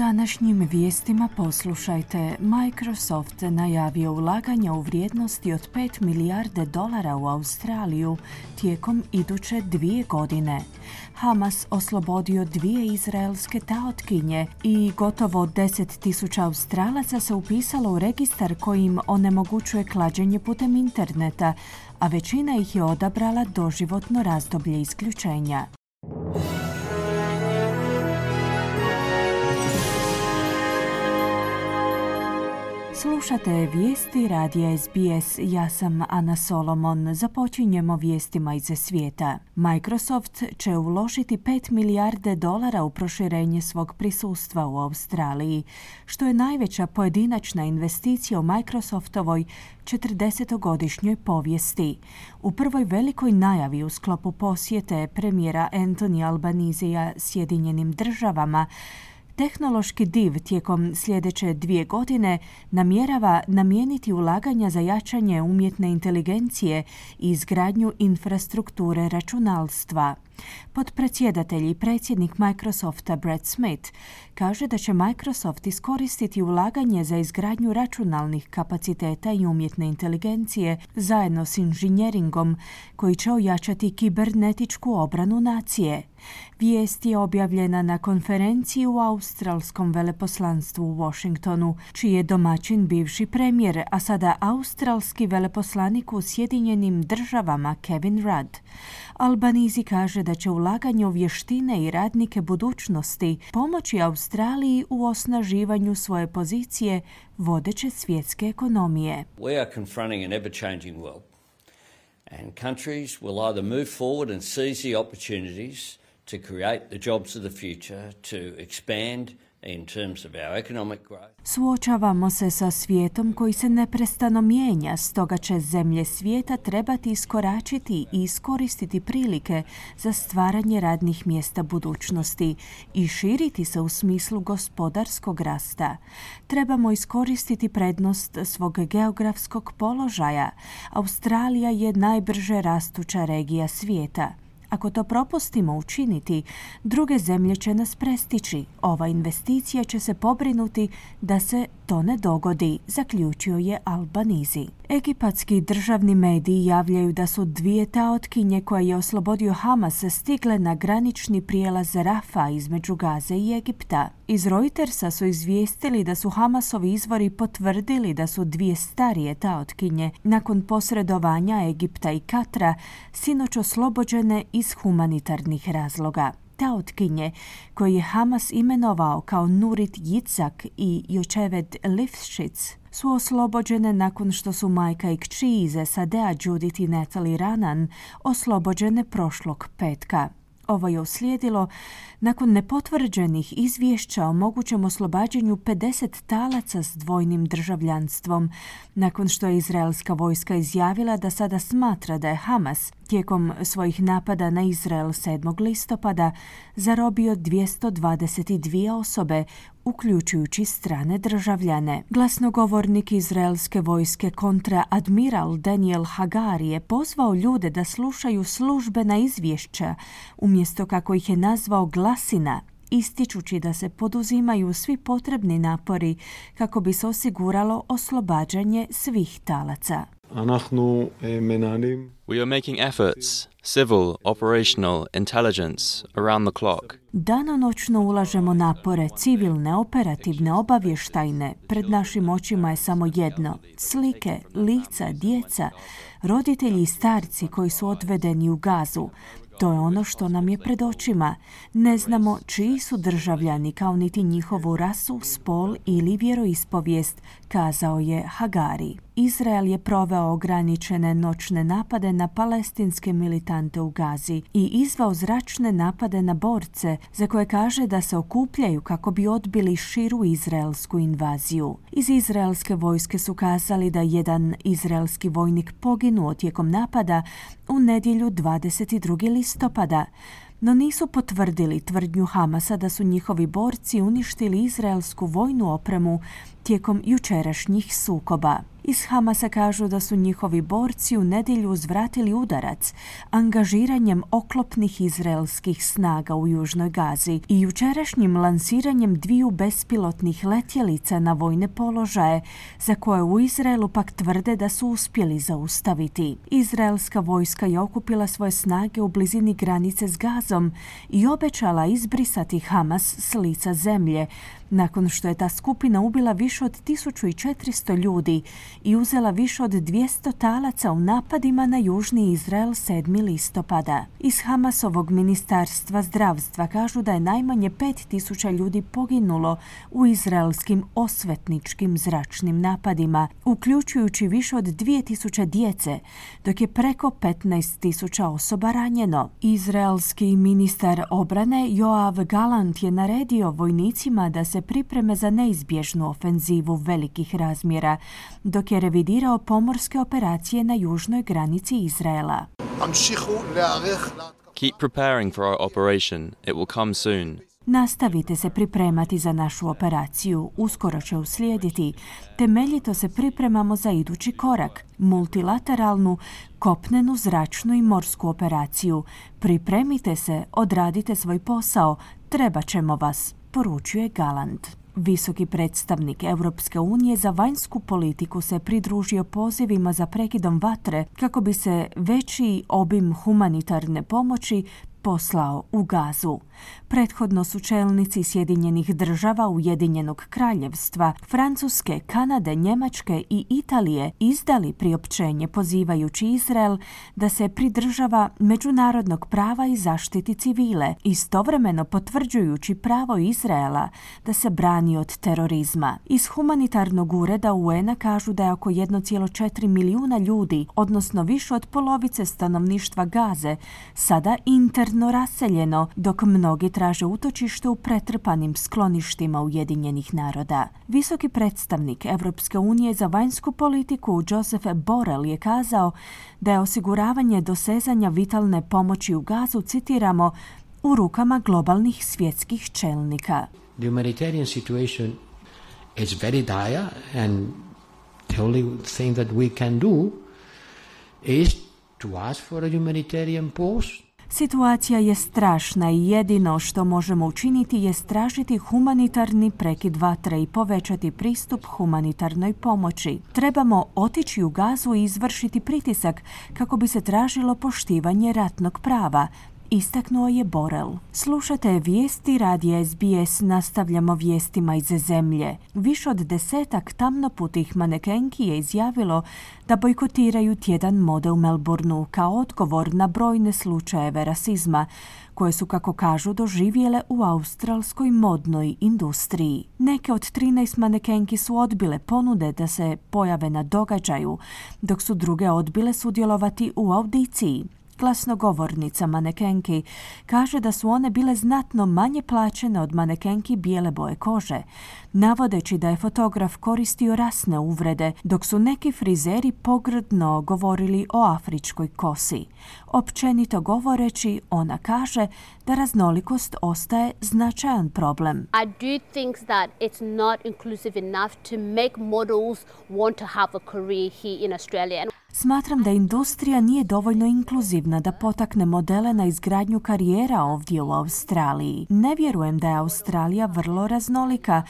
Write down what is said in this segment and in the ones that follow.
Današnjim vijestima poslušajte, Microsoft najavio ulaganja u vrijednosti od 5 milijarde dolara u Australiju tijekom iduće dvije godine. Hamas oslobodio dvije izraelske taotkinje i gotovo 10.000 Australaca se upisalo u registar kojim onemogućuje klađenje putem interneta, a većina ih je odabrala doživotno razdoblje isključenja. Slušate vijesti radija SBS. Ja sam Ana Solomon. Započinjemo vijestima iz svijeta. Microsoft će uložiti 5 milijarde dolara u proširenje svog prisustva u Australiji, što je najveća pojedinačna investicija u Microsoftovoj 40-godišnjoj povijesti. U prvoj velikoj najavi u sklopu posjete premijera Anthony Albanizija Sjedinjenim državama Tehnološki div tijekom sljedeće dvije godine namjerava namijeniti ulaganja za jačanje umjetne inteligencije i izgradnju infrastrukture računalstva. Podpredsjedatelj i predsjednik Microsofta Brad Smith kaže da će Microsoft iskoristiti ulaganje za izgradnju računalnih kapaciteta i umjetne inteligencije zajedno s inženjeringom koji će ojačati kibernetičku obranu nacije. Vijest je objavljena na konferenciji u australskom veleposlanstvu u Washingtonu, čiji je domaćin bivši premijer, a sada australski veleposlanik u Sjedinjenim državama Kevin Rudd. Albanizi kaže da će ulaganje u vještine i radnike budućnosti pomoći Australiji u osnaživanju svoje pozicije vodeće svjetske ekonomije. We are confronting an ever-changing world. And countries will either move forward and seize the opportunities to create the jobs of the future, to expand Suočavamo se sa svijetom koji se neprestano mijenja, stoga će zemlje svijeta trebati iskoračiti i iskoristiti prilike za stvaranje radnih mjesta budućnosti i širiti se u smislu gospodarskog rasta. Trebamo iskoristiti prednost svog geografskog položaja. Australija je najbrže rastuća regija svijeta. Ako to propustimo učiniti, druge zemlje će nas prestići. Ova investicija će se pobrinuti da se to ne dogodi, zaključio je Albanizi. Egipatski državni mediji javljaju da su dvije taotkinje koje je oslobodio Hamas stigle na granični prijelaz Rafa između Gaze i Egipta. Iz Reutersa su izvijestili da su Hamasovi izvori potvrdili da su dvije starije taotkinje nakon posredovanja Egipta i Katra sinoć oslobođene iz humanitarnih razloga taotkinje koji je Hamas imenovao kao Nurit Jicak i Jočeved Lifšic su oslobođene nakon što su majka i kći iz SAD-a Judith i Natalie Ranan oslobođene prošlog petka. Ovo je uslijedilo nakon nepotvrđenih izvješća o mogućem oslobađanju 50 talaca s dvojnim državljanstvom, nakon što je izraelska vojska izjavila da sada smatra da je Hamas tijekom svojih napada na Izrael 7. listopada zarobio 222 osobe, uključujući strane državljane. Glasnogovornik izraelske vojske kontra admiral Daniel Hagari je pozvao ljude da slušaju službena izvješća, umjesto kako ih je nazvao glasina, ističući da se poduzimaju svi potrebni napori kako bi se osiguralo oslobađanje svih talaca. We are making efforts, civil, operational, intelligence, around the clock. Danonoćno ulažemo napore, civilne, operativne, obavještajne. Pred našim očima je samo jedno. Slike, lica, djeca, roditelji i starci koji su odvedeni u gazu. To je ono što nam je pred očima. Ne znamo čiji su državljani kao niti njihovu rasu, spol ili vjeroispovijest, kazao je Hagari. Izrael je proveo ograničene noćne napade na palestinske militante u Gazi i izvao zračne napade na borce za koje kaže da se okupljaju kako bi odbili širu izraelsku invaziju. Iz izraelske vojske su kazali da jedan izraelski vojnik poginuo tijekom napada u nedjelju 22. listopada. No nisu potvrdili tvrdnju Hamasa da su njihovi borci uništili izraelsku vojnu opremu tijekom jučerašnjih sukoba. Iz Hamasa kažu da su njihovi borci u nedjelju uzvratili udarac angažiranjem oklopnih izraelskih snaga u Južnoj Gazi i jučerašnjim lansiranjem dviju bespilotnih letjelica na vojne položaje za koje u Izraelu pak tvrde da su uspjeli zaustaviti. Izraelska vojska je okupila svoje snage u blizini granice s Gazom i obećala izbrisati Hamas s lica zemlje, nakon što je ta skupina ubila više od 1400 ljudi i uzela više od 200 talaca u napadima na južni Izrael 7. listopada. Iz Hamasovog ministarstva zdravstva kažu da je najmanje 5000 ljudi poginulo u izraelskim osvetničkim zračnim napadima, uključujući više od 2000 djece, dok je preko 15.000 osoba ranjeno. Izraelski ministar obrane Joav Galant je naredio vojnicima da se pripreme za neizbježnu ofenzivu velikih razmjera, dok je revidirao pomorske operacije na južnoj granici Izraela. Keep preparing for our operation. It will come soon. Nastavite se pripremati za našu operaciju, uskoro će uslijediti. Temeljito se pripremamo za idući korak, multilateralnu, kopnenu, zračnu i morsku operaciju. Pripremite se, odradite svoj posao, treba ćemo vas poručuje Galant. Visoki predstavnik Europske unije za vanjsku politiku se pridružio pozivima za prekidom vatre kako bi se veći obim humanitarne pomoći poslao u gazu. Prethodno su čelnici Sjedinjenih država Ujedinjenog kraljevstva, Francuske, Kanade, Njemačke i Italije izdali priopćenje pozivajući Izrael da se pridržava međunarodnog prava i zaštiti civile, istovremeno potvrđujući pravo Izraela da se brani od terorizma. Iz humanitarnog ureda UN-a kažu da je oko 1,4 milijuna ljudi, odnosno više od polovice stanovništva Gaze, sada interno raseljeno, dok mnogi traže utočište u pretrpanim skloništima Ujedinjenih naroda. Visoki predstavnik Europske unije za vanjsku politiku Joseph Borrell je kazao da je osiguravanje dosezanja vitalne pomoći u gazu, citiramo, u rukama globalnih svjetskih čelnika. The humanitarian situation is very dire and the only thing that we can do is to ask for a humanitarian pause Situacija je strašna i jedino što možemo učiniti je stražiti humanitarni prekid vatre i povećati pristup humanitarnoj pomoći. Trebamo otići u gazu i izvršiti pritisak kako bi se tražilo poštivanje ratnog prava, istaknuo je Borel. Slušate vijesti radija SBS, nastavljamo vijestima iz zemlje. Više od desetak tamnoputih manekenki je izjavilo da bojkotiraju tjedan mode u Melbourneu kao odgovor na brojne slučajeve rasizma, koje su, kako kažu, doživjele u australskoj modnoj industriji. Neke od 13 manekenki su odbile ponude da se pojave na događaju, dok su druge odbile sudjelovati u audiciji glasnogovornica manekenki kaže da su one bile znatno manje plaćene od manekenki bijele boje kože, navodeći da je fotograf koristio rasne uvrede, dok su neki frizeri pogrdno govorili o afričkoj kosi. Općenito govoreći, ona kaže da raznolikost ostaje značajan problem. I do think that it's not inclusive enough to make models want to have a career here in Australia. Smatram da industrija nije dovoljno inkluzivna da potakne modele na izgradnju karijera ovdje u Australiji. Ne vjerujem da je Australija vrlo raznolika,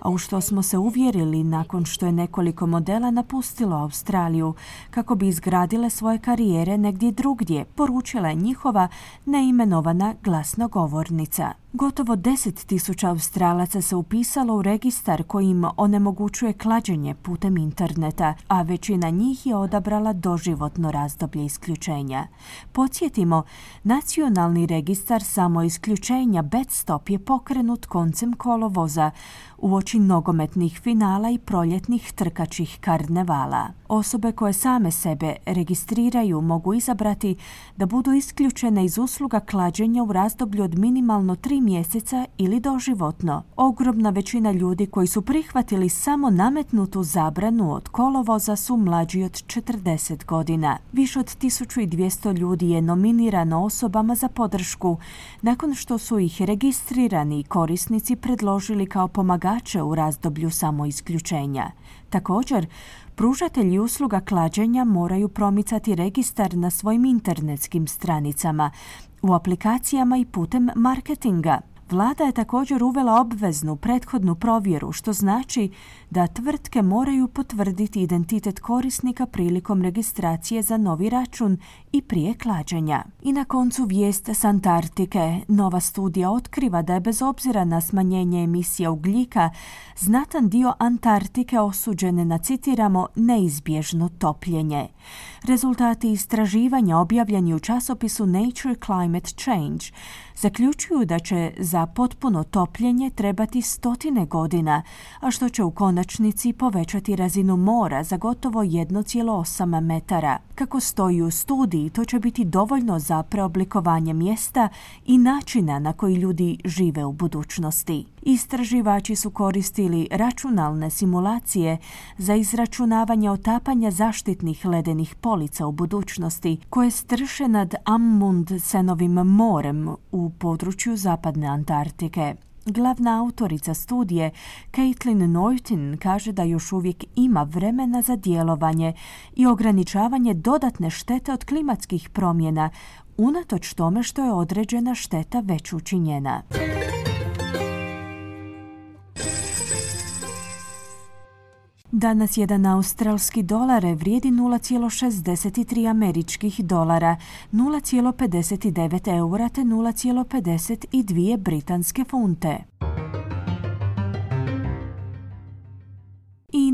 a u što smo se uvjerili nakon što je nekoliko modela napustilo Australiju kako bi izgradile svoje karijere negdje drugdje, poručila je njihova neimenovana glasnogovornica. Gotovo 10.000 Australaca se upisalo u registar koji im onemogućuje klađenje putem interneta, a većina njih je odabrala doživotno razdoblje isključenja. Podsjetimo, nacionalni registar samo isključenja Bedstop je pokrenut koncem kolovoza uoči nogometnih finala i proljetnih trkačih karnevala. Osobe koje same sebe registriraju mogu izabrati da budu isključene iz usluga klađenja u razdoblju od minimalno tri mjeseca ili doživotno. Ogromna većina ljudi koji su prihvatili samo nametnutu zabranu od kolovoza su mlađi od 40 godina. Više od 1200 ljudi je nominirano osobama za podršku nakon što su ih registrirani korisnici predložili kao pomagače u razdoblju samoisključenja. Također, Pružatelji usluga klađenja moraju promicati registar na svojim internetskim stranicama, u aplikacijama i putem marketinga. Vlada je također uvela obveznu prethodnu provjeru, što znači da tvrtke moraju potvrditi identitet korisnika prilikom registracije za novi račun i prije klađenja. I na koncu vijest s Antarktike. Nova studija otkriva da je bez obzira na smanjenje emisija ugljika, znatan dio Antarktike osuđene na, citiramo, neizbježno topljenje. Rezultati istraživanja objavljeni u časopisu Nature Climate Change zaključuju da će za potpuno topljenje trebati stotine godina, a što će u konačnici povećati razinu mora za gotovo 1,8 metara. Kako stoji u studiji, to će biti dovoljno za preoblikovanje mjesta i načina na koji ljudi žive u budućnosti. Istraživači su koristili računalne simulacije za izračunavanje otapanja zaštitnih ledenih polica u budućnosti koje strše nad Amundsenovim morem u području zapadne Antarktike. Glavna autorica studije, Caitlin Norton, kaže da još uvijek ima vremena za djelovanje i ograničavanje dodatne štete od klimatskih promjena, unatoč tome što je određena šteta već učinjena. Danas jedan australski dolar vrijedi 0,63 američkih dolara, 0,59 eura te 0,52 britanske funte.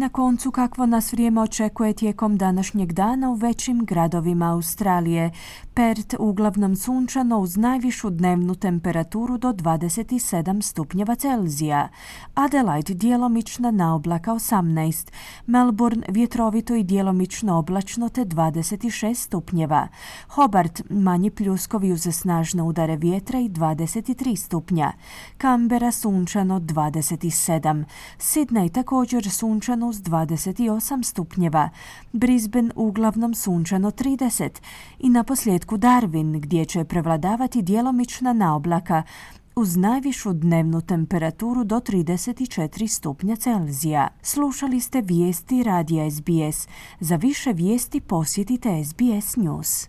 Na koncu kakvo nas vrijeme očekuje tijekom današnjeg dana u većim gradovima Australije. Pert uglavnom sunčano uz najvišu dnevnu temperaturu do 27 stupnjeva Celzija. Adelaide djelomična na oblaka 18. Melbourne vjetrovito i djelomično oblačno te 26 stupnjeva. Hobart manji pljuskovi uz snažne udare vjetra i 23 stupnja. Canberra sunčano 27. Sydney također sunčano uz 28 stupnjeva. Brisbane uglavnom sunčano 30. I na posljedku Darwin gdje će prevladavati djelomična naoblaka uz najvišu dnevnu temperaturu do 34 stupnja Celzija. Slušali ste vijesti radija SBS. Za više vijesti posjetite SBS News.